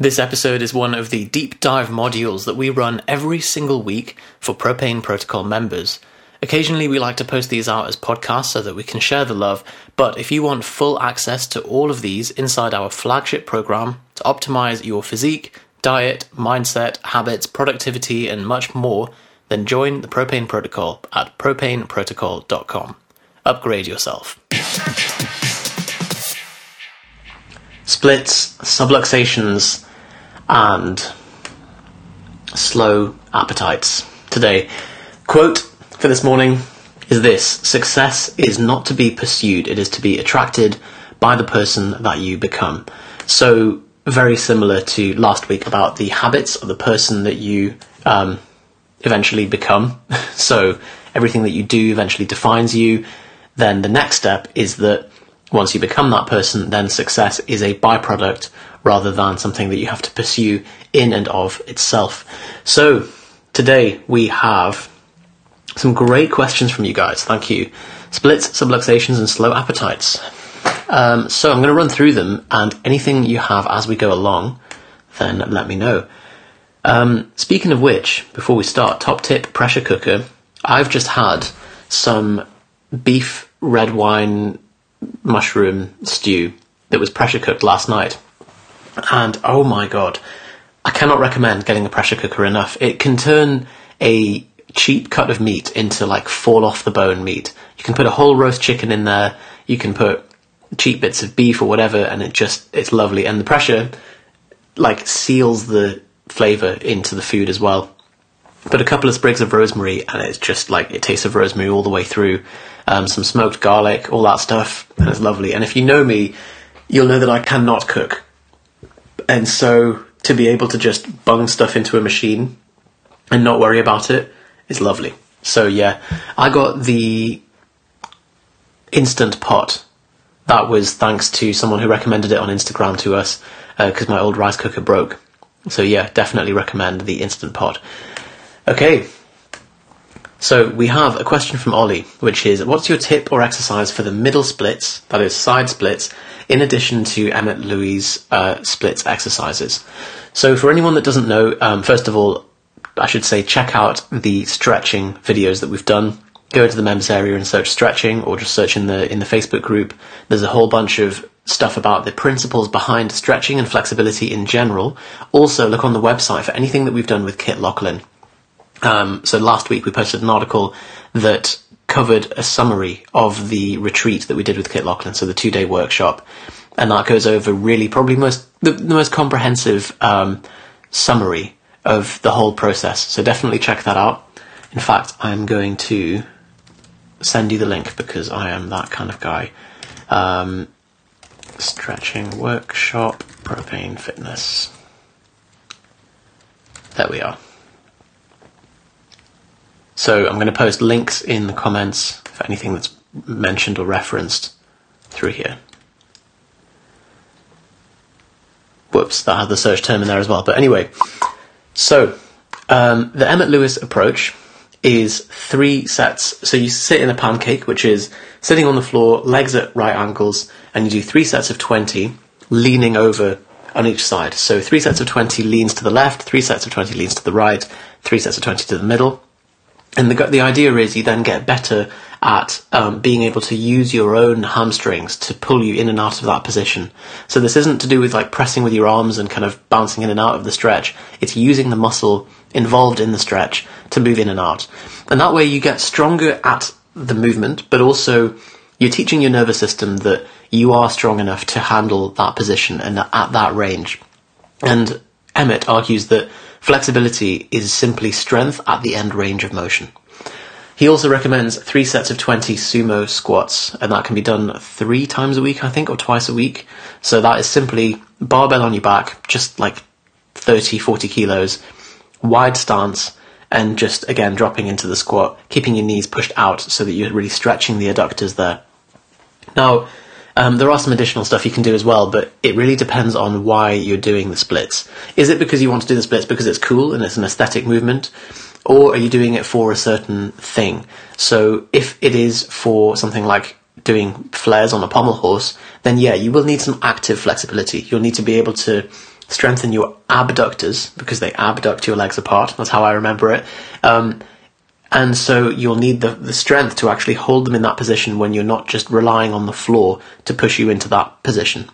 This episode is one of the deep dive modules that we run every single week for Propane Protocol members. Occasionally, we like to post these out as podcasts so that we can share the love, but if you want full access to all of these inside our flagship program to optimize your physique, diet, mindset, habits, productivity, and much more, then join the Propane Protocol at propaneprotocol.com. Upgrade yourself. Splits, subluxations, and slow appetites. Today, quote for this morning is this Success is not to be pursued, it is to be attracted by the person that you become. So, very similar to last week about the habits of the person that you um, eventually become. so, everything that you do eventually defines you. Then the next step is that once you become that person, then success is a byproduct rather than something that you have to pursue in and of itself. So, today we have some great questions from you guys. Thank you. Splits, subluxations, and slow appetites. Um, so, I'm going to run through them, and anything you have as we go along, then let me know. Um, speaking of which, before we start, top tip pressure cooker. I've just had some beef red wine mushroom stew that was pressure cooked last night. And oh my god, I cannot recommend getting a pressure cooker enough. It can turn a cheap cut of meat into like fall off the bone meat. You can put a whole roast chicken in there, you can put cheap bits of beef or whatever, and it just, it's lovely. And the pressure like seals the flavour into the food as well. Put a couple of sprigs of rosemary, and it's just like it tastes of rosemary all the way through. Um, some smoked garlic, all that stuff, and it's lovely. And if you know me, you'll know that I cannot cook. And so to be able to just bung stuff into a machine and not worry about it is lovely. So yeah, I got the instant pot. That was thanks to someone who recommended it on Instagram to us because uh, my old rice cooker broke. So yeah, definitely recommend the instant pot. Okay. So we have a question from Ollie, which is, what's your tip or exercise for the middle splits, that is side splits, in addition to Emmett Louis' uh, splits exercises. So, for anyone that doesn't know, um, first of all, I should say check out the stretching videos that we've done. Go into the members area and search stretching, or just search in the in the Facebook group. There's a whole bunch of stuff about the principles behind stretching and flexibility in general. Also, look on the website for anything that we've done with Kit Laughlin. Um, so last week we posted an article that covered a summary of the retreat that we did with Kit Laughlin, so the two day workshop, and that goes over really probably most the, the most comprehensive um, summary of the whole process. So definitely check that out. In fact, I'm going to send you the link because I am that kind of guy. Um, stretching workshop, propane fitness. There we are. So I'm going to post links in the comments for anything that's mentioned or referenced through here. Whoops, that had the search term in there as well. But anyway, so um, the Emmett Louis approach is three sets. So you sit in a pancake, which is sitting on the floor, legs at right angles, and you do three sets of 20, leaning over on each side. So three sets of 20 leans to the left, three sets of 20 leans to the right, three sets of 20 to the middle. And the, the idea is you then get better at um, being able to use your own hamstrings to pull you in and out of that position. So this isn't to do with like pressing with your arms and kind of bouncing in and out of the stretch. It's using the muscle involved in the stretch to move in and out. And that way you get stronger at the movement, but also you're teaching your nervous system that you are strong enough to handle that position and at that range. And Emmett argues that Flexibility is simply strength at the end range of motion. He also recommends three sets of 20 sumo squats, and that can be done three times a week, I think, or twice a week. So that is simply barbell on your back, just like 30, 40 kilos, wide stance, and just again dropping into the squat, keeping your knees pushed out so that you're really stretching the adductors there. Now, um, there are some additional stuff you can do as well, but it really depends on why you're doing the splits. Is it because you want to do the splits because it's cool and it's an aesthetic movement? Or are you doing it for a certain thing? So if it is for something like doing flares on a pommel horse, then yeah, you will need some active flexibility. You'll need to be able to strengthen your abductors because they abduct your legs apart. That's how I remember it. Um, and so you'll need the, the strength to actually hold them in that position when you're not just relying on the floor to push you into that position.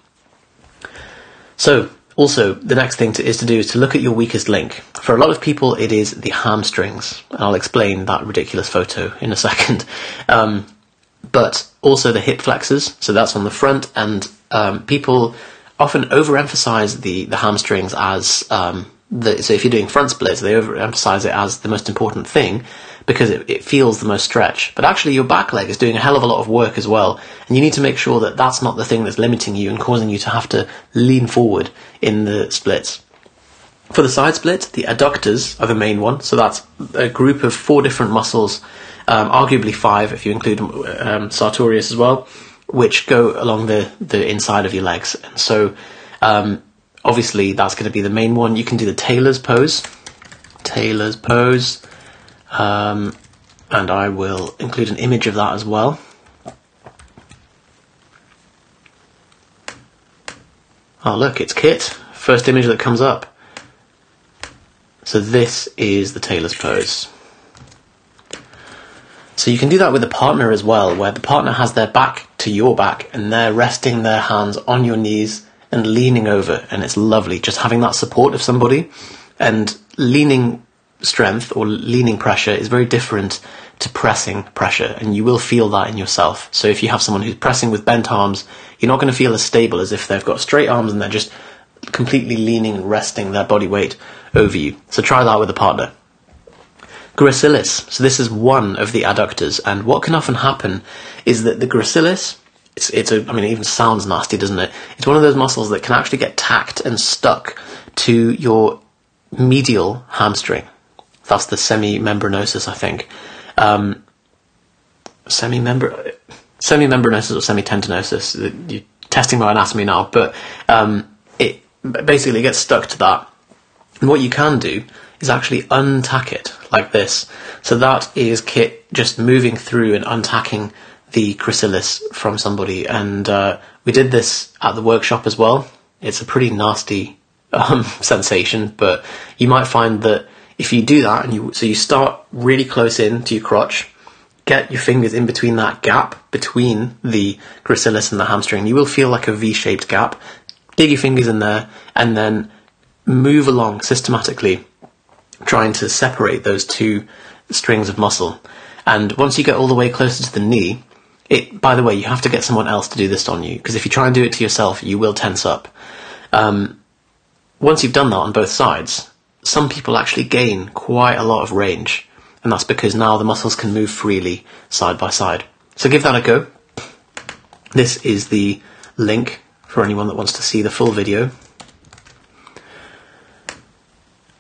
So, also, the next thing to, is to do is to look at your weakest link. For a lot of people, it is the hamstrings. And I'll explain that ridiculous photo in a second. Um, but also the hip flexors, so that's on the front, and um, people often overemphasize the, the hamstrings as um, the, so if you're doing front splits, they overemphasize it as the most important thing because it, it feels the most stretch. But actually, your back leg is doing a hell of a lot of work as well, and you need to make sure that that's not the thing that's limiting you and causing you to have to lean forward in the splits. For the side split, the adductors are the main one, so that's a group of four different muscles, um, arguably five if you include um, sartorius as well, which go along the, the inside of your legs. And so, um, obviously, that's going to be the main one. You can do the tailor's pose. tailor's pose. Um, and I will include an image of that as well. Oh look, it's Kit. First image that comes up. So this is the tailor's pose. So you can do that with a partner as well, where the partner has their back to your back and they're resting their hands on your knees and leaning over, and it's lovely just having that support of somebody and leaning strength or leaning pressure is very different to pressing pressure, and you will feel that in yourself. So if you have someone who's pressing with bent arms, you're not going to feel as stable as if they've got straight arms and they're just completely leaning and resting their body weight over you. So try that with a partner. Gracilis. So this is one of the adductors, and what can often happen is that the gracilis, it's, it's a, I mean, it even sounds nasty, doesn't it? It's one of those muscles that can actually get tacked and stuck to your medial hamstring. That's the semimembranosus, I think. Um, semimembr semimembranosus or semitendinosus. You're testing my anatomy now, but um, it basically gets stuck to that. And what you can do is actually untack it like this. So that is Kit just moving through and untacking the gracilis from somebody. And uh, we did this at the workshop as well. It's a pretty nasty um, sensation, but you might find that if you do that and you so you start really close in to your crotch, get your fingers in between that gap between the gracilis and the hamstring, you will feel like a V-shaped gap. Dig your fingers in there and then move along systematically, trying to separate those two strings of muscle. And once you get all the way closer to the knee, it, by the way, you have to get someone else to do this on you, because if you try and do it to yourself, you will tense up. Um, once you've done that on both sides, some people actually gain quite a lot of range, and that's because now the muscles can move freely side by side. So give that a go. This is the link for anyone that wants to see the full video.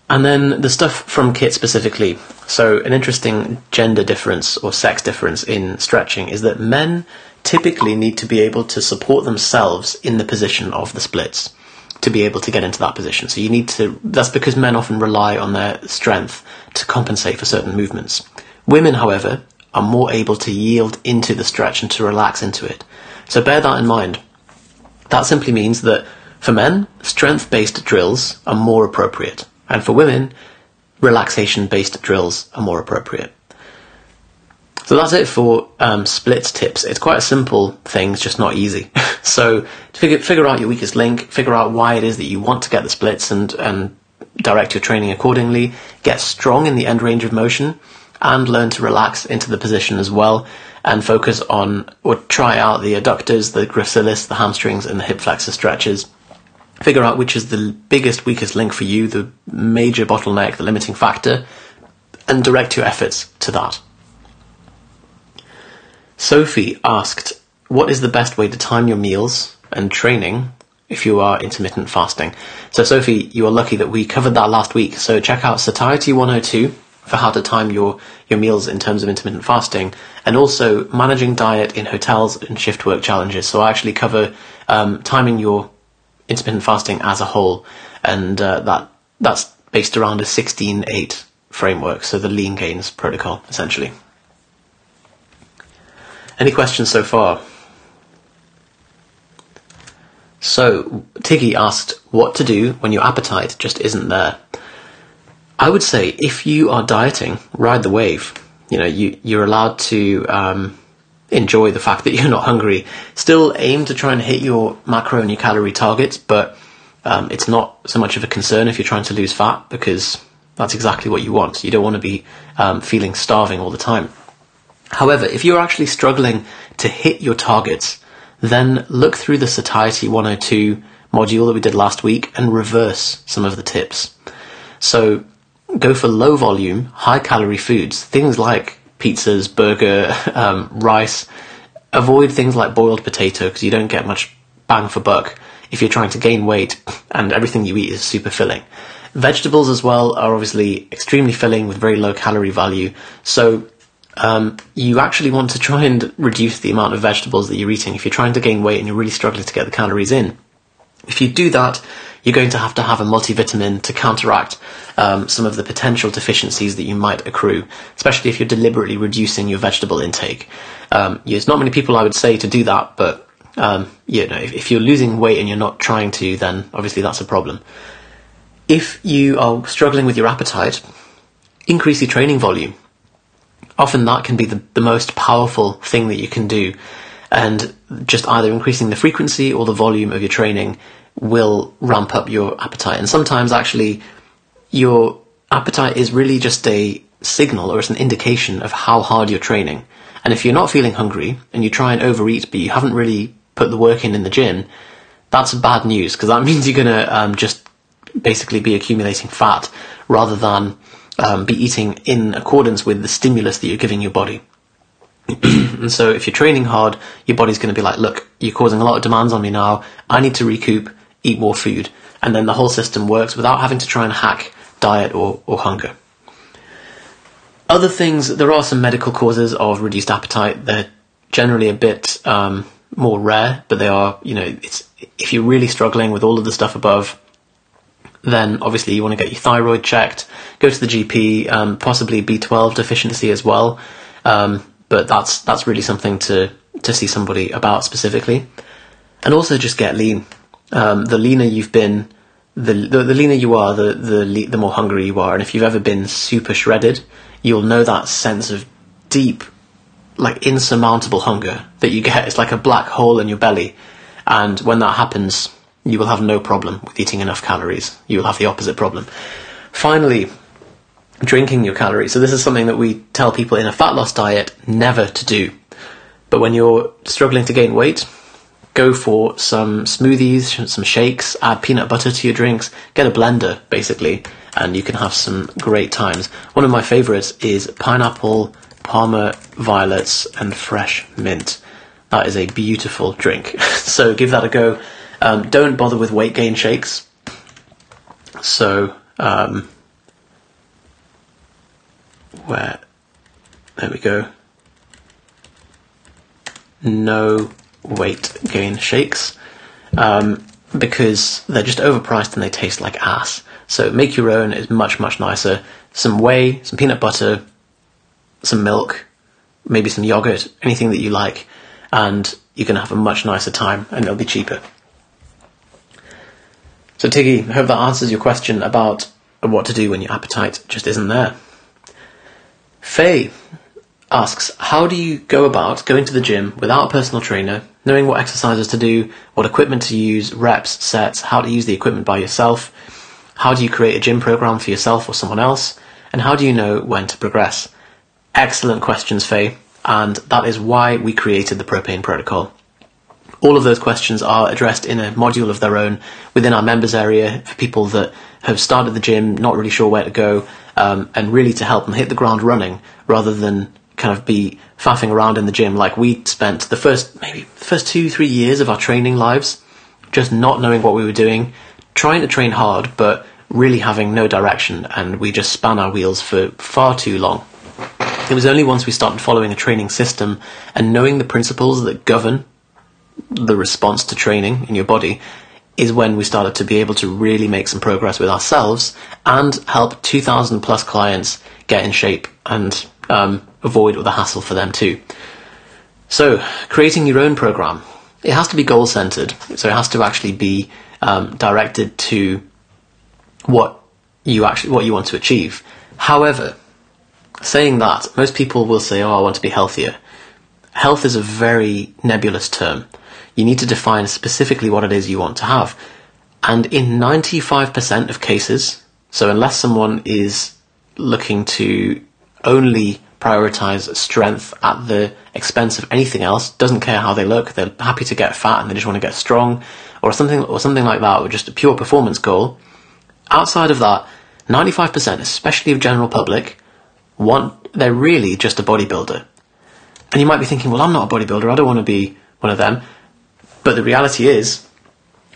And then the stuff from Kit specifically. So, an interesting gender difference or sex difference in stretching is that men typically need to be able to support themselves in the position of the splits to be able to get into that position. So you need to, that's because men often rely on their strength to compensate for certain movements. Women, however, are more able to yield into the stretch and to relax into it. So bear that in mind. That simply means that for men, strength based drills are more appropriate, and for women, relaxation based drills are more appropriate. So that's it for um, splits tips. It's quite a simple thing, just not easy. so to figure, figure out your weakest link, figure out why it is that you want to get the splits and, and direct your training accordingly, get strong in the end range of motion, and learn to relax into the position as well, and focus on or try out the adductors, the gracilis, the hamstrings, and the hip flexor stretches. Figure out which is the biggest, weakest link for you, the major bottleneck, the limiting factor, and direct your efforts to that. Sophie asked, What is the best way to time your meals and training if you are intermittent fasting? So, Sophie, you are lucky that we covered that last week. So, check out Satiety 102 for how to time your, your meals in terms of intermittent fasting and also managing diet in hotels and shift work challenges. So, I actually cover um, timing your intermittent fasting as a whole, and uh, that that's based around a 16 8 framework, so the lean gains protocol, essentially. Any questions so far? So, Tiggy asked what to do when your appetite just isn't there. I would say if you are dieting, ride the wave. You know, you, you're allowed to um, enjoy the fact that you're not hungry. Still aim to try and hit your macro and your calorie targets, but um, it's not so much of a concern if you're trying to lose fat because that's exactly what you want. You don't want to be um, feeling starving all the time. However, if you're actually struggling to hit your targets, then look through the Satiety 102 module that we did last week and reverse some of the tips. So go for low volume, high calorie foods, things like pizzas, burger, um, rice. Avoid things like boiled potato because you don't get much bang for buck if you're trying to gain weight and everything you eat is super filling. Vegetables as well are obviously extremely filling with very low calorie value. So um, you actually want to try and reduce the amount of vegetables that you're eating if you're trying to gain weight and you're really struggling to get the calories in. If you do that, you're going to have to have a multivitamin to counteract um, some of the potential deficiencies that you might accrue, especially if you're deliberately reducing your vegetable intake. Um, there's not many people I would say to do that, but um, you know, if, if you're losing weight and you're not trying to, then obviously that's a problem. If you are struggling with your appetite, increase your training volume often that can be the, the most powerful thing that you can do. And just either increasing the frequency or the volume of your training will ramp up your appetite. And sometimes actually your appetite is really just a signal or it's an indication of how hard you're training. And if you're not feeling hungry and you try and overeat, but you haven't really put the work in in the gym, that's bad news because that means you're going to um, just basically be accumulating fat rather than um, be eating in accordance with the stimulus that you're giving your body. and so if you're training hard, your body's going to be like, look, you're causing a lot of demands on me now. I need to recoup, eat more food. And then the whole system works without having to try and hack diet or, or hunger. Other things, there are some medical causes of reduced appetite. They're generally a bit um, more rare, but they are, you know, it's if you're really struggling with all of the stuff above, then obviously you want to get your thyroid checked, go to the GP, um, possibly B12 deficiency as well. Um, but that's that's really something to to see somebody about specifically, and also just get lean. Um, the leaner you've been, the, the, the leaner you are, the the the more hungry you are. And if you've ever been super shredded, you'll know that sense of deep, like insurmountable hunger that you get. It's like a black hole in your belly, and when that happens, you will have no problem with eating enough calories. You will have the opposite problem. Finally, drinking your calories. So this is something that we tell people in a fat loss diet never to do. But when you're struggling to gain weight, go for some smoothies, some shakes, add peanut butter to your drinks, get a blender basically, and you can have some great times. One of my favorites is pineapple, Parma violets, and fresh mint. That is a beautiful drink. so give that a go. Um, don't bother with weight gain shakes. So, um, where, there we go. No weight gain shakes. Um, because they're just overpriced and they taste like ass. So make your own is much, much nicer. Some whey, some peanut butter, some milk, maybe some yogurt, anything that you like, and you're going to have a much nicer time and it'll be cheaper. So, Tiggy, I hope that answers your question about what to do when your appetite just isn't there. Faye asks, How do you go about going to the gym without a personal trainer, knowing what exercises to do, what equipment to use, reps, sets, how to use the equipment by yourself? How do you create a gym program for yourself or someone else? And how do you know when to progress? Excellent questions, Faye, and that is why we created the propane protocol. All of those questions are addressed in a module of their own within our members area for people that have started the gym, not really sure where to go, um, and really to help them hit the ground running rather than kind of be faffing around in the gym like we spent the first maybe first two three years of our training lives just not knowing what we were doing trying to train hard but really having no direction and we just span our wheels for far too long. It was only once we started following a training system and knowing the principles that govern the response to training in your body is when we started to be able to really make some progress with ourselves and help 2,000 plus clients get in shape and um, avoid all the hassle for them too. So, creating your own program it has to be goal centered. So it has to actually be um, directed to what you actually what you want to achieve. However, saying that, most people will say, "Oh, I want to be healthier." Health is a very nebulous term. You need to define specifically what it is you want to have. And in 95% of cases, so unless someone is looking to only prioritize strength at the expense of anything else, doesn't care how they look, they're happy to get fat and they just want to get strong, or something or something like that, or just a pure performance goal. Outside of that, 95%, especially of general public, want they're really just a bodybuilder. And you might be thinking, well, I'm not a bodybuilder, I don't want to be one of them. But the reality is,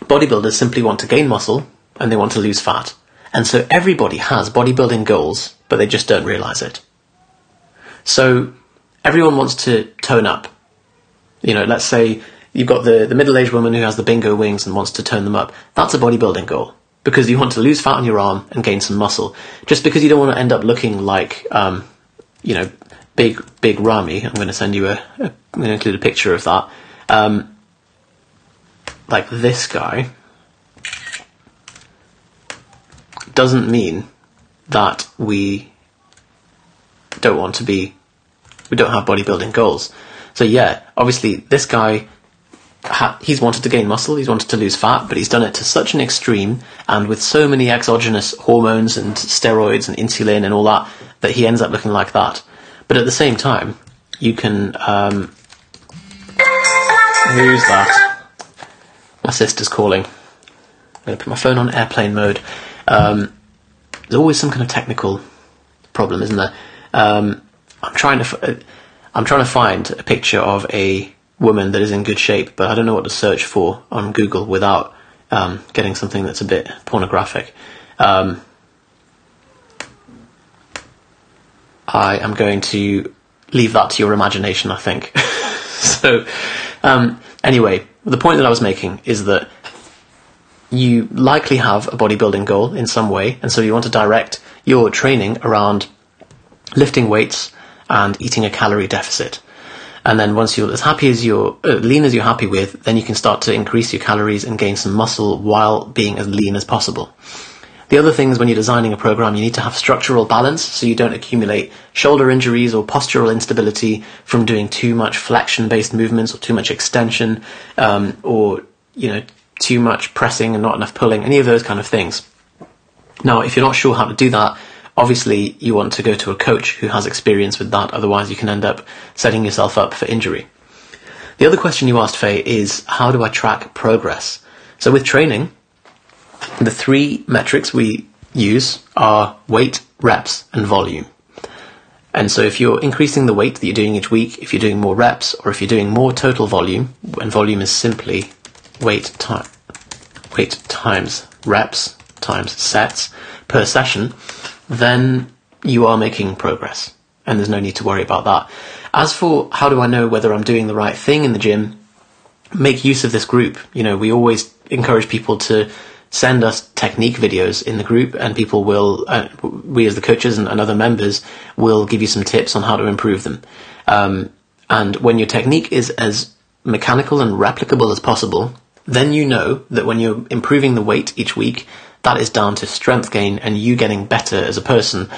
bodybuilders simply want to gain muscle and they want to lose fat. And so everybody has bodybuilding goals, but they just don't realize it. So everyone wants to tone up. You know, let's say you've got the, the middle aged woman who has the bingo wings and wants to tone them up. That's a bodybuilding goal because you want to lose fat on your arm and gain some muscle. Just because you don't want to end up looking like, um, you know, big, big Ramy. I'm going to send you a, a I'm going to include a picture of that. Um, like this guy doesn't mean that we don't want to be, we don't have bodybuilding goals. So yeah, obviously this guy, he's wanted to gain muscle, he's wanted to lose fat, but he's done it to such an extreme and with so many exogenous hormones and steroids and insulin and all that, that he ends up looking like that. But at the same time, you can, um, who's that? My sister's calling. I'm going to put my phone on airplane mode. Um, there's always some kind of technical problem, isn't there? Um, I'm trying to f- uh, I'm trying to find a picture of a woman that is in good shape, but I don't know what to search for on Google without um, getting something that's a bit pornographic. Um, I am going to leave that to your imagination, I think. so, um, anyway, the point that I was making is that you likely have a bodybuilding goal in some way, and so you want to direct your training around lifting weights and eating a calorie deficit. And then once you're as happy as you're uh, lean as you're happy with, then you can start to increase your calories and gain some muscle while being as lean as possible. The other thing is when you're designing a program, you need to have structural balance so you don't accumulate shoulder injuries or postural instability from doing too much flexion based movements or too much extension um, or, you know, too much pressing and not enough pulling, any of those kind of things. Now, if you're not sure how to do that, obviously you want to go to a coach who has experience with that, otherwise you can end up setting yourself up for injury. The other question you asked, Faye, is how do I track progress? So with training, the three metrics we use are weight, reps, and volume. And so if you're increasing the weight that you're doing each week, if you're doing more reps, or if you're doing more total volume, and volume is simply weight time, weight times reps times sets per session, then you are making progress. And there's no need to worry about that. As for how do I know whether I'm doing the right thing in the gym, make use of this group. You know, we always encourage people to send us technique videos in the group and people will, uh, we as the coaches and, and, other members will give you some tips on how to improve them. Um, and when your technique is as mechanical and replicable as possible, then you know that when you're improving the weight each week, that is down to strength gain and you getting better as a person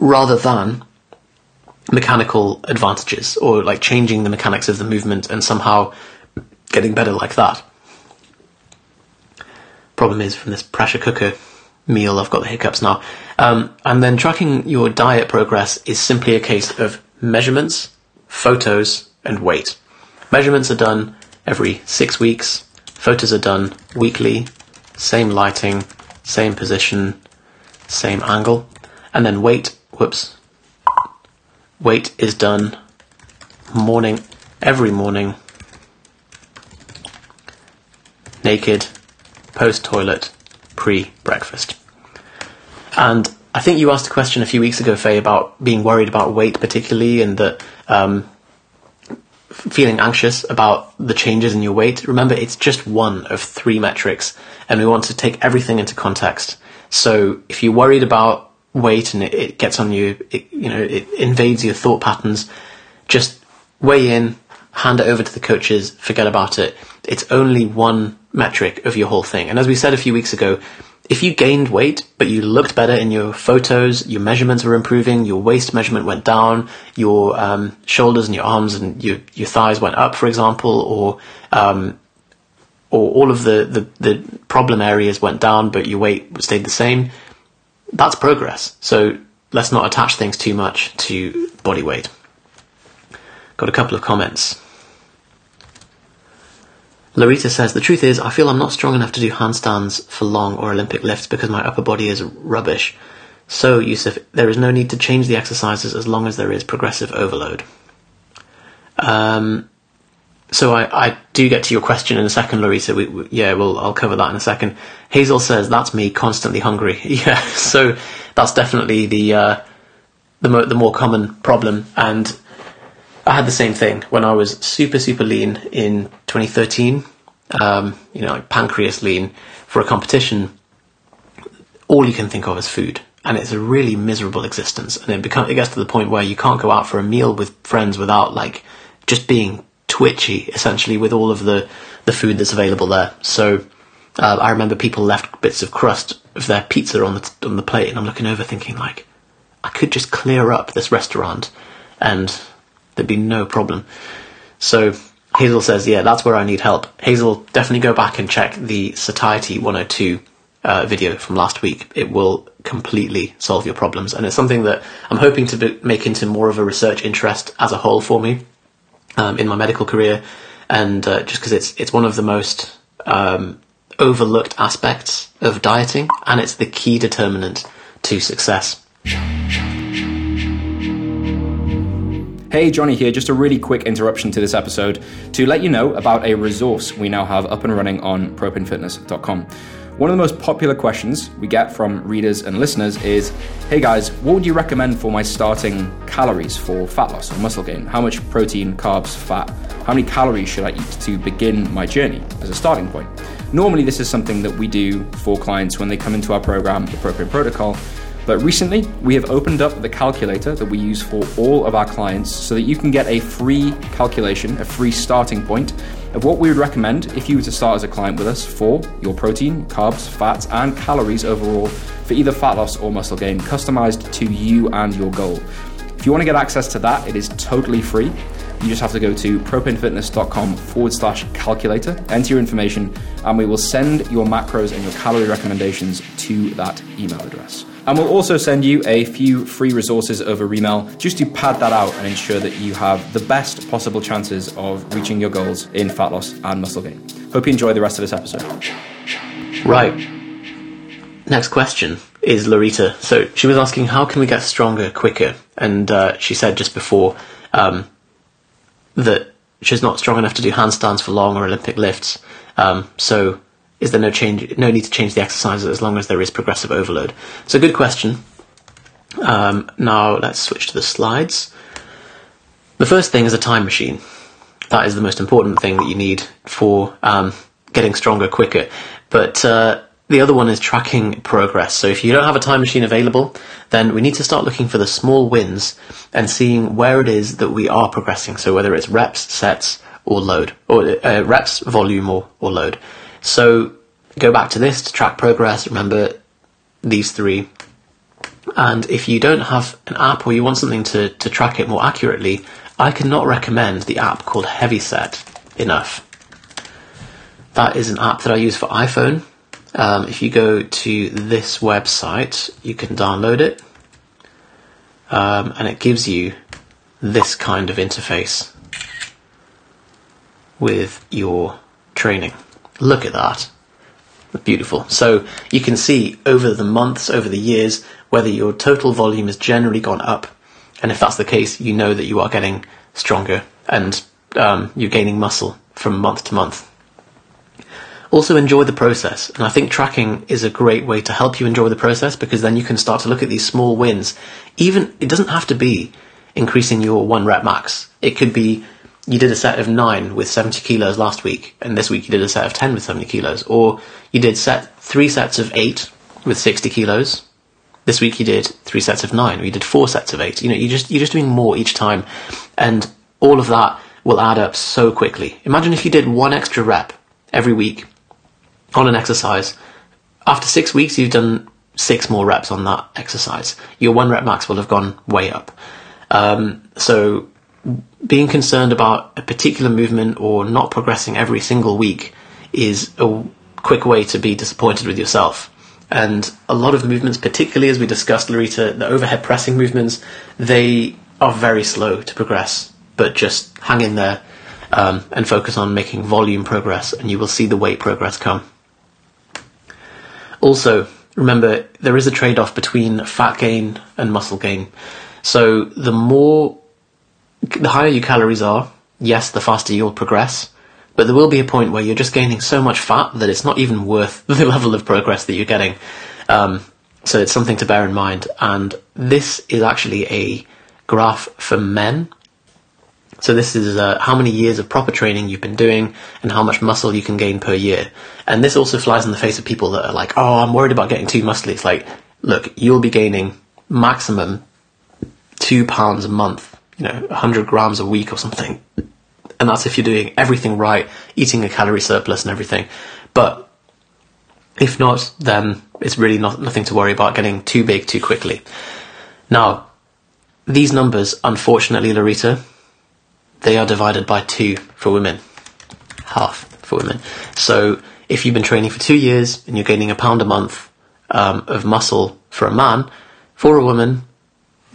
rather than mechanical advantages or like changing the mechanics of the movement and somehow getting better like that. Problem is from this pressure cooker meal, I've got the hiccups now. Um, and then tracking your diet progress is simply a case of measurements, photos, and weight. Measurements are done every six weeks. Photos are done weekly, same lighting, same position, same angle. And then weight, whoops, weight is done morning, every morning, naked, post toilet, pre breakfast. And I think you asked a question a few weeks ago, Faye, about being worried about weight particularly and that um, feeling anxious about the changes in your weight. Remember, it's just one of three metrics and we want to take everything into context. So if you're worried about weight and it, it gets on you, it, you know, it invades your thought patterns, just weigh in, hand it over to the coaches, forget about it. It's only one metric of your whole thing. And as we said a few weeks ago, if you gained weight, but you looked better in your photos, your measurements were improving, your waist measurement went down, your um, shoulders and your arms and your, your thighs went up, for example, or um, or all of the, the, the problem areas went down, but your weight stayed the same, that's progress. So let's not attach things too much to body weight. Got a couple of comments. Larita says, The truth is, I feel I'm not strong enough to do handstands for long or Olympic lifts because my upper body is rubbish. So, Yusuf, there is no need to change the exercises as long as there is progressive overload. Um, so I, I do get to your question in a second, Larissa. We, we, yeah, well, I'll cover that in a second. Hazel says that's me, constantly hungry. Yeah, so that's definitely the uh, the, mo- the more common problem. And I had the same thing when I was super super lean in 2013. Um, you know, like pancreas lean for a competition. All you can think of is food, and it's a really miserable existence. And it becomes it gets to the point where you can't go out for a meal with friends without like just being twitchy essentially with all of the the food that's available there. So uh, I remember people left bits of crust of their pizza on the on the plate, and I'm looking over thinking like I could just clear up this restaurant and there'd be no problem. So Hazel says, yeah, that's where I need help. Hazel, definitely go back and check the Satiety 102 uh, video from last week. It will completely solve your problems, and it's something that I'm hoping to be- make into more of a research interest as a whole for me um, in my medical career, and uh, just because it's it's one of the most um, overlooked aspects of dieting, and it's the key determinant to success. Hey, Johnny here. Just a really quick interruption to this episode to let you know about a resource we now have up and running on propanefitness.com. One of the most popular questions we get from readers and listeners is Hey guys, what would you recommend for my starting calories for fat loss or muscle gain? How much protein, carbs, fat? How many calories should I eat to begin my journey as a starting point? Normally, this is something that we do for clients when they come into our program, the Propane Protocol. But recently, we have opened up the calculator that we use for all of our clients so that you can get a free calculation, a free starting point of what we would recommend if you were to start as a client with us for your protein, carbs, fats, and calories overall for either fat loss or muscle gain, customized to you and your goal. If you want to get access to that, it is totally free. You just have to go to propanefitness.com forward slash calculator, enter your information, and we will send your macros and your calorie recommendations to that email address. And we'll also send you a few free resources over email just to pad that out and ensure that you have the best possible chances of reaching your goals in fat loss and muscle gain. Hope you enjoy the rest of this episode. Right. Next question is Larita. So she was asking, how can we get stronger quicker? And uh, she said just before um, that she's not strong enough to do handstands for long or Olympic lifts. Um, so is there no change, no need to change the exercises as long as there is progressive overload? A good question. Um, now let's switch to the slides. The first thing is a time machine. That is the most important thing that you need for um, getting stronger quicker. But uh, the other one is tracking progress. So if you don't have a time machine available, then we need to start looking for the small wins and seeing where it is that we are progressing. So whether it's reps, sets, or load, or uh, reps, volume, or, or load. So go back to this to track progress. Remember these three. And if you don't have an app or you want something to, to track it more accurately, I cannot recommend the app called Heavyset enough. That is an app that I use for iPhone. Um, if you go to this website, you can download it. Um, and it gives you this kind of interface with your training. Look at that. Beautiful. So you can see over the months, over the years, whether your total volume has generally gone up. And if that's the case, you know that you are getting stronger and um, you're gaining muscle from month to month. Also, enjoy the process. And I think tracking is a great way to help you enjoy the process because then you can start to look at these small wins. Even, it doesn't have to be increasing your one rep max. It could be you did a set of nine with 70 kilos last week, and this week you did a set of 10 with 70 kilos. Or you did set three sets of eight with 60 kilos. This week you did three sets of nine, or you did four sets of eight. You know, you just, you're just doing more each time. And all of that will add up so quickly. Imagine if you did one extra rep every week on an exercise. After six weeks, you've done six more reps on that exercise. Your one rep max will have gone way up. Um, so being concerned about a particular movement or not progressing every single week is a quick way to be disappointed with yourself. And a lot of movements, particularly as we discussed, Larita, the overhead pressing movements, they are very slow to progress. But just hang in there um, and focus on making volume progress, and you will see the weight progress come. Also, remember there is a trade off between fat gain and muscle gain. So the more, the higher your calories are, yes, the faster you'll progress. But there will be a point where you're just gaining so much fat that it's not even worth the level of progress that you're getting. Um, so it's something to bear in mind. And this is actually a graph for men. So this is uh, how many years of proper training you've been doing and how much muscle you can gain per year. And this also flies in the face of people that are like, oh, I'm worried about getting too muscly. It's like, look, you'll be gaining maximum two pounds a month, you know, 100 grams a week or something. And that's if you're doing everything right, eating a calorie surplus and everything. But if not, then it's really not, nothing to worry about getting too big too quickly. Now, these numbers, unfortunately, Larita, they are divided by two for women. Half for women. So if you've been training for two years and you're gaining a pound a month um, of muscle for a man, for a woman,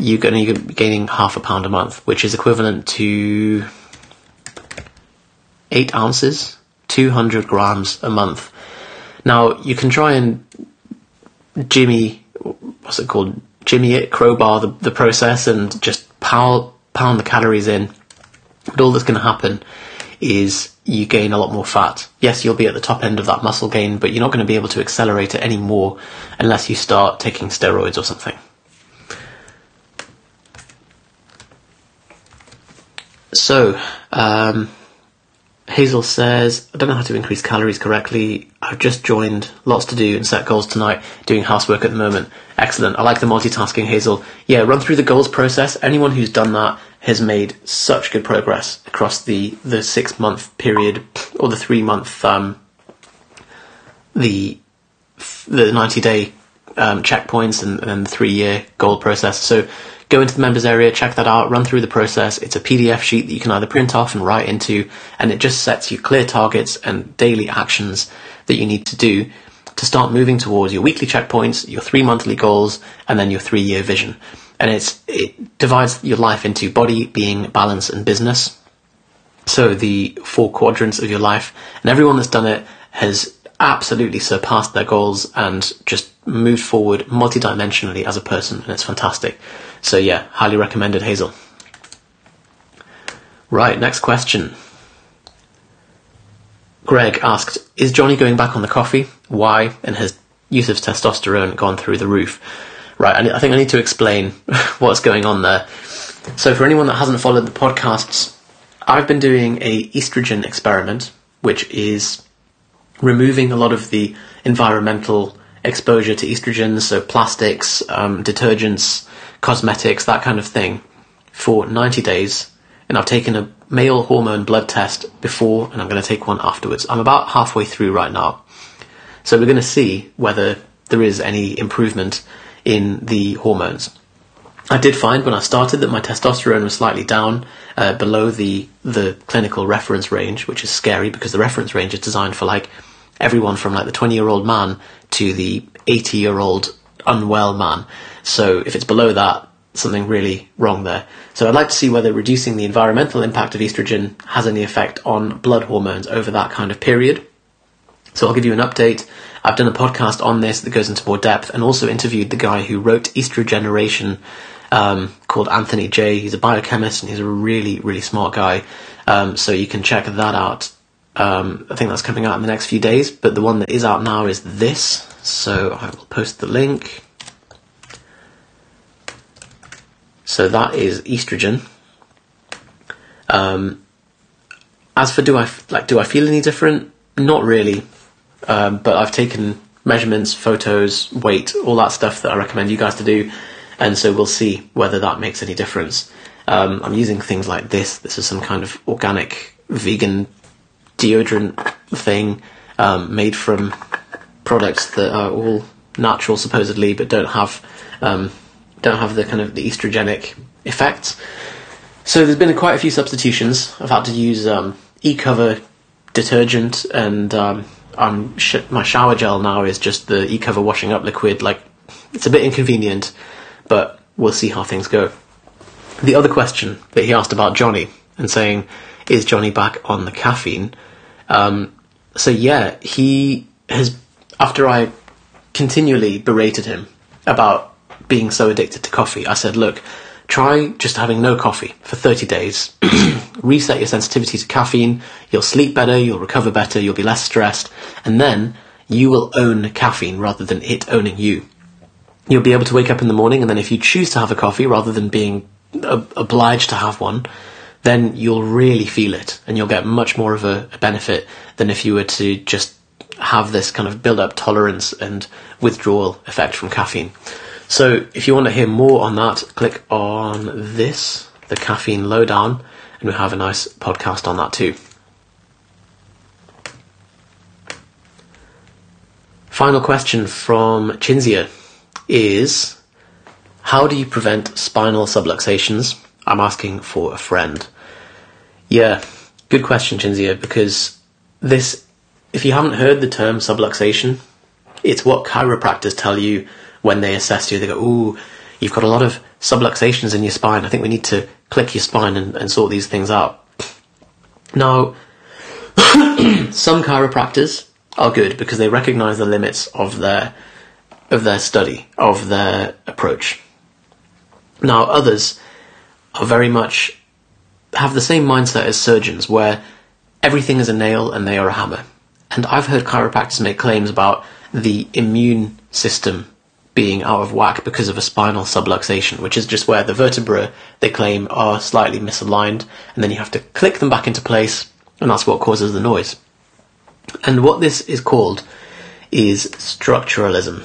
you're going to be gaining half a pound a month, which is equivalent to eight ounces, 200 grams a month. Now, you can try and jimmy, what's it called? Jimmy it, crowbar the, the process and just pound, pound the calories in. But all that's going to happen is you gain a lot more fat. Yes, you'll be at the top end of that muscle gain, but you're not going to be able to accelerate it anymore unless you start taking steroids or something. So, um, Hazel says, I don't know how to increase calories correctly. I've just joined, lots to do and set goals tonight, doing housework at the moment. Excellent. I like the multitasking, Hazel. Yeah, run through the goals process. Anyone who's done that has made such good progress across the, the six month period or the three month, um, the, the 90 day um, checkpoints and, and three year goal process. So go into the members area, check that out, run through the process. It's a PDF sheet that you can either print off and write into, and it just sets you clear targets and daily actions that you need to do to start moving towards your weekly checkpoints, your three monthly goals, and then your three year vision. And it's, it divides your life into body, being, balance, and business. So the four quadrants of your life, and everyone that's done it has absolutely surpassed their goals and just moved forward multidimensionally as a person, and it's fantastic. So yeah, highly recommended, Hazel. Right, next question. Greg asked, "Is Johnny going back on the coffee? Why? And has Yusuf's testosterone gone through the roof?" Right, I think I need to explain what's going on there. So, for anyone that hasn't followed the podcasts, I've been doing a estrogen experiment, which is removing a lot of the environmental exposure to estrogens, so plastics, um, detergents, cosmetics, that kind of thing, for 90 days. And I've taken a male hormone blood test before, and I'm going to take one afterwards. I'm about halfway through right now. So we're going to see whether there is any improvement in the hormones. I did find when I started that my testosterone was slightly down uh, below the the clinical reference range, which is scary because the reference range is designed for like everyone from like the 20 year old man to the 80 year old unwell man. So if it's below that, something really wrong there. So I'd like to see whether reducing the environmental impact of estrogen has any effect on blood hormones over that kind of period. So I'll give you an update. I've done a podcast on this that goes into more depth and also interviewed the guy who wrote Estrogeneration um, called Anthony Jay. He's a biochemist and he's a really, really smart guy. Um, so you can check that out. Um, I think that's coming out in the next few days, but the one that is out now is this. So I will post the link. So that is estrogen. Um, as for do I like do I feel any different? Not really, um, but I've taken measurements, photos, weight, all that stuff that I recommend you guys to do, and so we'll see whether that makes any difference. Um, I'm using things like this. This is some kind of organic vegan deodorant thing um, made from products that are all natural supposedly, but don't have um, don't have the kind of the estrogenic effects. So there's been quite a few substitutions. I've had to use um, Ecover detergent, and um, sh- my shower gel now is just the Ecover washing up liquid. Like it's a bit inconvenient, but we'll see how things go. The other question that he asked about Johnny and saying, "Is Johnny back on the caffeine?" Um, so yeah, he has. After I continually berated him about being so addicted to coffee, I said, "Look." Try just having no coffee for 30 days. Reset your sensitivity to caffeine. You'll sleep better, you'll recover better, you'll be less stressed, and then you will own caffeine rather than it owning you. You'll be able to wake up in the morning, and then if you choose to have a coffee rather than being ob- obliged to have one, then you'll really feel it, and you'll get much more of a, a benefit than if you were to just have this kind of build up tolerance and withdrawal effect from caffeine. So if you want to hear more on that, click on this, the caffeine lowdown, and we have a nice podcast on that too. Final question from Chinzia is How do you prevent spinal subluxations? I'm asking for a friend. Yeah, good question, Chinzia, because this, if you haven't heard the term subluxation, it's what chiropractors tell you when they assess you. They go, ooh, you've got a lot of subluxations in your spine. I think we need to click your spine and, and sort these things out. Now, some chiropractors are good because they recognize the limits of their of their study, of their approach. Now, others are very much have the same mindset as surgeons, where everything is a nail and they are a hammer. And I've heard chiropractors make claims about the immune system being out of whack because of a spinal subluxation, which is just where the vertebrae they claim are slightly misaligned, and then you have to click them back into place, and that's what causes the noise. And what this is called is structuralism.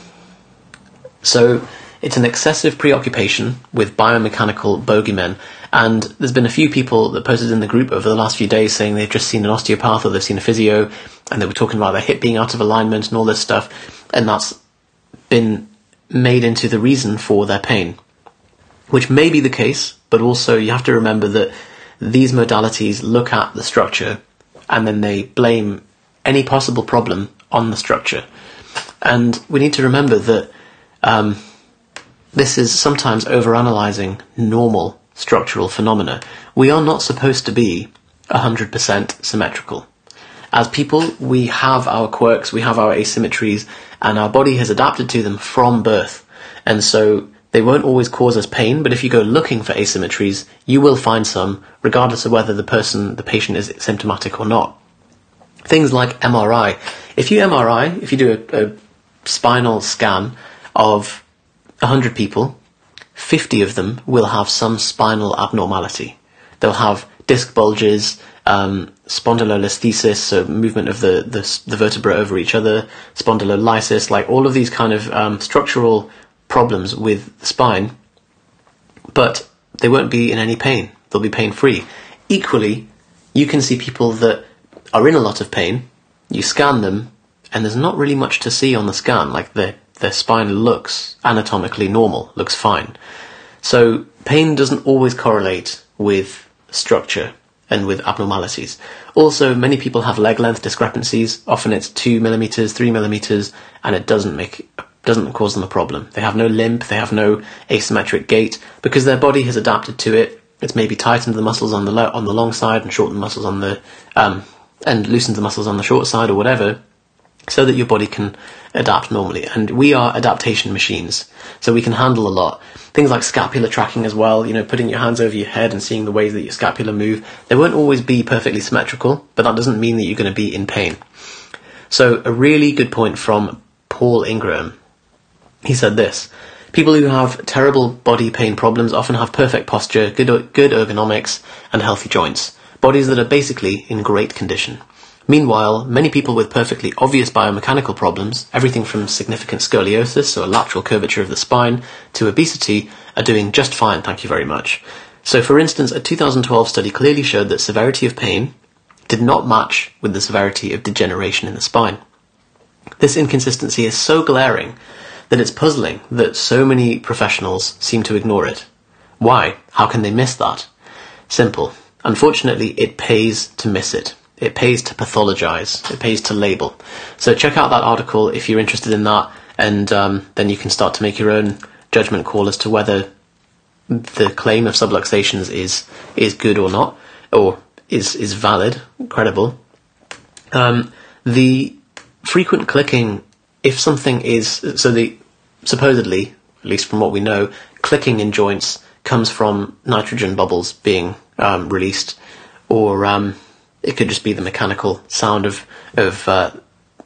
So it's an excessive preoccupation with biomechanical bogeymen. And there's been a few people that posted in the group over the last few days saying they've just seen an osteopath or they've seen a physio and they were talking about their hip being out of alignment and all this stuff. And that's been made into the reason for their pain. Which may be the case, but also you have to remember that these modalities look at the structure and then they blame any possible problem on the structure. And we need to remember that um, this is sometimes overanalyzing normal structural phenomena. We are not supposed to be 100% symmetrical. As people, we have our quirks, we have our asymmetries, and our body has adapted to them from birth. And so they won't always cause us pain, but if you go looking for asymmetries, you will find some, regardless of whether the person, the patient is symptomatic or not. Things like MRI. If you MRI, if you do a, a spinal scan of 100 people, 50 of them will have some spinal abnormality. They'll have disc bulges, um, spondylolisthesis, so movement of the, the, the, vertebra over each other, spondylolysis, like all of these kind of um, structural problems with the spine, but they won't be in any pain. They'll be pain free. Equally, you can see people that are in a lot of pain, you scan them, and there's not really much to see on the scan. Like their their spine looks anatomically normal, looks fine. So pain doesn't always correlate with structure and with abnormalities. Also, many people have leg length discrepancies. Often it's two millimeters, three millimeters, and it doesn't make doesn't cause them a problem. They have no limp, they have no asymmetric gait because their body has adapted to it. It's maybe tightened the muscles on the lo- on the long side and shortened the muscles on the um, and loosened the muscles on the short side or whatever so that your body can adapt normally. And we are adaptation machines, so we can handle a lot. Things like scapular tracking as well, you know, putting your hands over your head and seeing the ways that your scapula move. They won't always be perfectly symmetrical, but that doesn't mean that you're going to be in pain. So, a really good point from Paul Ingram. He said this People who have terrible body pain problems often have perfect posture, good, good ergonomics, and healthy joints. Bodies that are basically in great condition. Meanwhile, many people with perfectly obvious biomechanical problems, everything from significant scoliosis or lateral curvature of the spine to obesity, are doing just fine, thank you very much. So, for instance, a 2012 study clearly showed that severity of pain, did not match with the severity of degeneration in the spine. This inconsistency is so glaring that it's puzzling that so many professionals seem to ignore it. Why? How can they miss that? Simple. Unfortunately, it pays to miss it. It pays to pathologize. It pays to label. So check out that article if you're interested in that, and um, then you can start to make your own judgment call as to whether the claim of subluxations is is good or not, or is is valid, credible. Um, the frequent clicking, if something is so the supposedly, at least from what we know, clicking in joints comes from nitrogen bubbles being um, released, or um, it could just be the mechanical sound of of uh,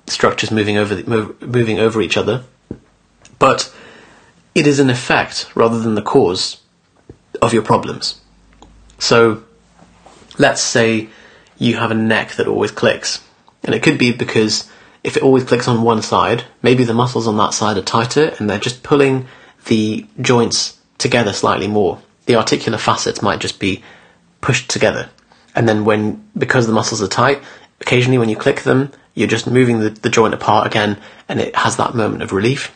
structures moving over the, move, moving over each other. But it is an effect rather than the cause of your problems. So, let's say you have a neck that always clicks, and it could be because if it always clicks on one side, maybe the muscles on that side are tighter and they're just pulling the joints together slightly more. The articular facets might just be pushed together. And then when, because the muscles are tight, occasionally when you click them, you're just moving the, the joint apart again and it has that moment of relief.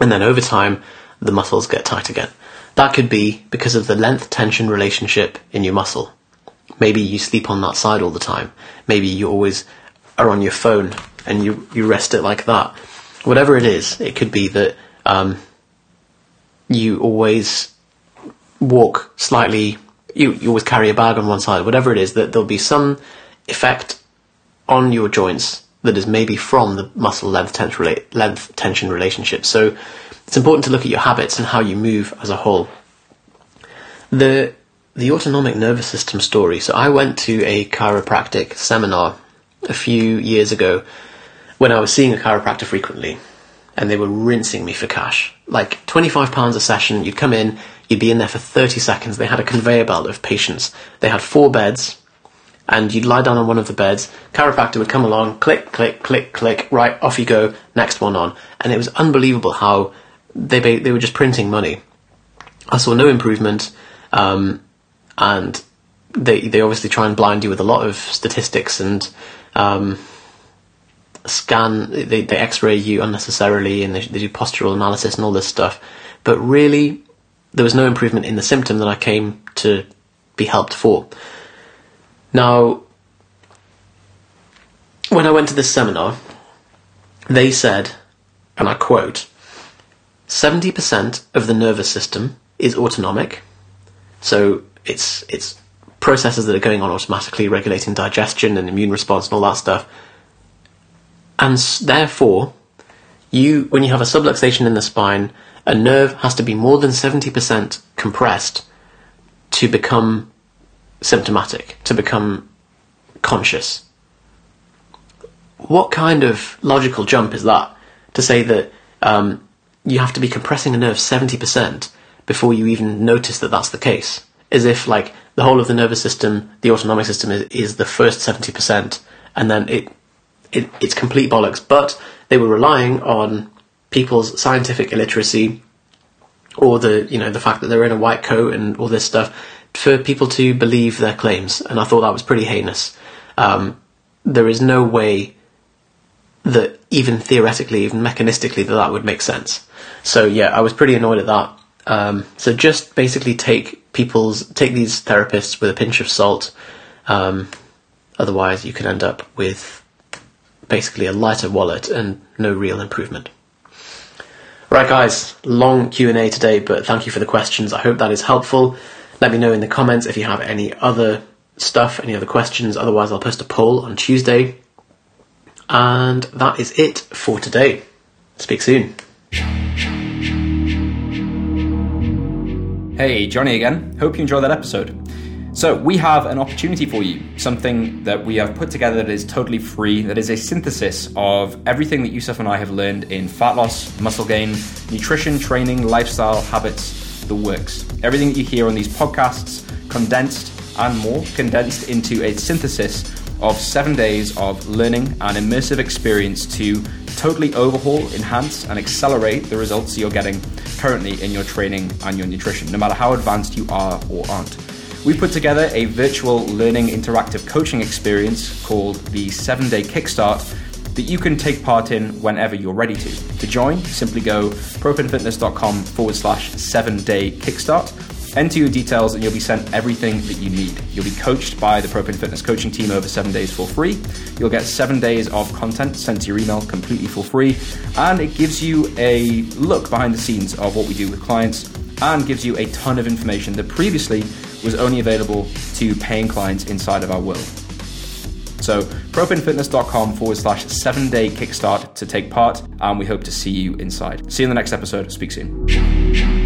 And then over time, the muscles get tight again. That could be because of the length tension relationship in your muscle. Maybe you sleep on that side all the time. Maybe you always are on your phone and you, you rest it like that. Whatever it is, it could be that um, you always walk slightly, you, you always carry a bag on one side, whatever it is, that there'll be some effect on your joints that is maybe from the muscle length length tension relationship. So it's important to look at your habits and how you move as a whole. The the autonomic nervous system story. So I went to a chiropractic seminar a few years ago when I was seeing a chiropractor frequently, and they were rinsing me for cash. Like £25 a session, you'd come in, you'd be in there for 30 seconds. They had a conveyor belt of patients. They had four beds, and you'd lie down on one of the beds. Chiropractor would come along, click, click, click, click, right, off you go, next one on. And it was unbelievable how they, they were just printing money. I saw no improvement, um, and they, they obviously try and blind you with a lot of statistics and um, scan, they, they x-ray you unnecessarily and they, they do postural analysis and all this stuff. But really, there was no improvement in the symptom that I came to be helped for. Now, when I went to this seminar, they said, and I quote, 70% of the nervous system is autonomic. So it's, it's processes that are going on automatically, regulating digestion and immune response and all that stuff. And therefore, you, when you have a subluxation in the spine, a nerve has to be more than 70% compressed to become symptomatic, to become conscious. What kind of logical jump is that? To say that um, you have to be compressing a nerve 70% before you even notice that that's the case. As if, like, the whole of the nervous system, the autonomic system, is, is the first 70%, and then it, it it's complete bollocks. But they were relying on people's scientific illiteracy or the you know the fact that they're in a white coat and all this stuff for people to believe their claims, and I thought that was pretty heinous. Um, there is no way that even theoretically, even mechanistically, that that would make sense. So yeah, I was pretty annoyed at that. Um, so just basically take people's take these therapists with a pinch of salt. Um, otherwise, you can end up with basically a lighter wallet and no real improvement. Right, guys, long Q and A today, but thank you for the questions. I hope that is helpful. Let me know in the comments if you have any other stuff, any other questions. Otherwise, I'll post a poll on Tuesday. And that is it for today. Speak soon. Hey, Johnny again. Hope you enjoyed that episode. So, we have an opportunity for you, something that we have put together that is totally free, that is a synthesis of everything that Yusuf and I have learned in fat loss, muscle gain, nutrition, training, lifestyle, habits, the works. Everything that you hear on these podcasts, condensed and more, condensed into a synthesis of seven days of learning and immersive experience to totally overhaul, enhance, and accelerate the results you're getting currently in your training and your nutrition, no matter how advanced you are or aren't. We put together a virtual learning interactive coaching experience called the 7 Day Kickstart that you can take part in whenever you're ready to. To join, simply go propanefitness.com forward slash 7 day kickstart. Enter your details and you'll be sent everything that you need. You'll be coached by the Propane Fitness coaching team over seven days for free. You'll get seven days of content sent to your email completely for free. And it gives you a look behind the scenes of what we do with clients and gives you a ton of information that previously was only available to paying clients inside of our world. So, propanefitness.com forward slash seven day kickstart to take part, and we hope to see you inside. See you in the next episode. Speak soon.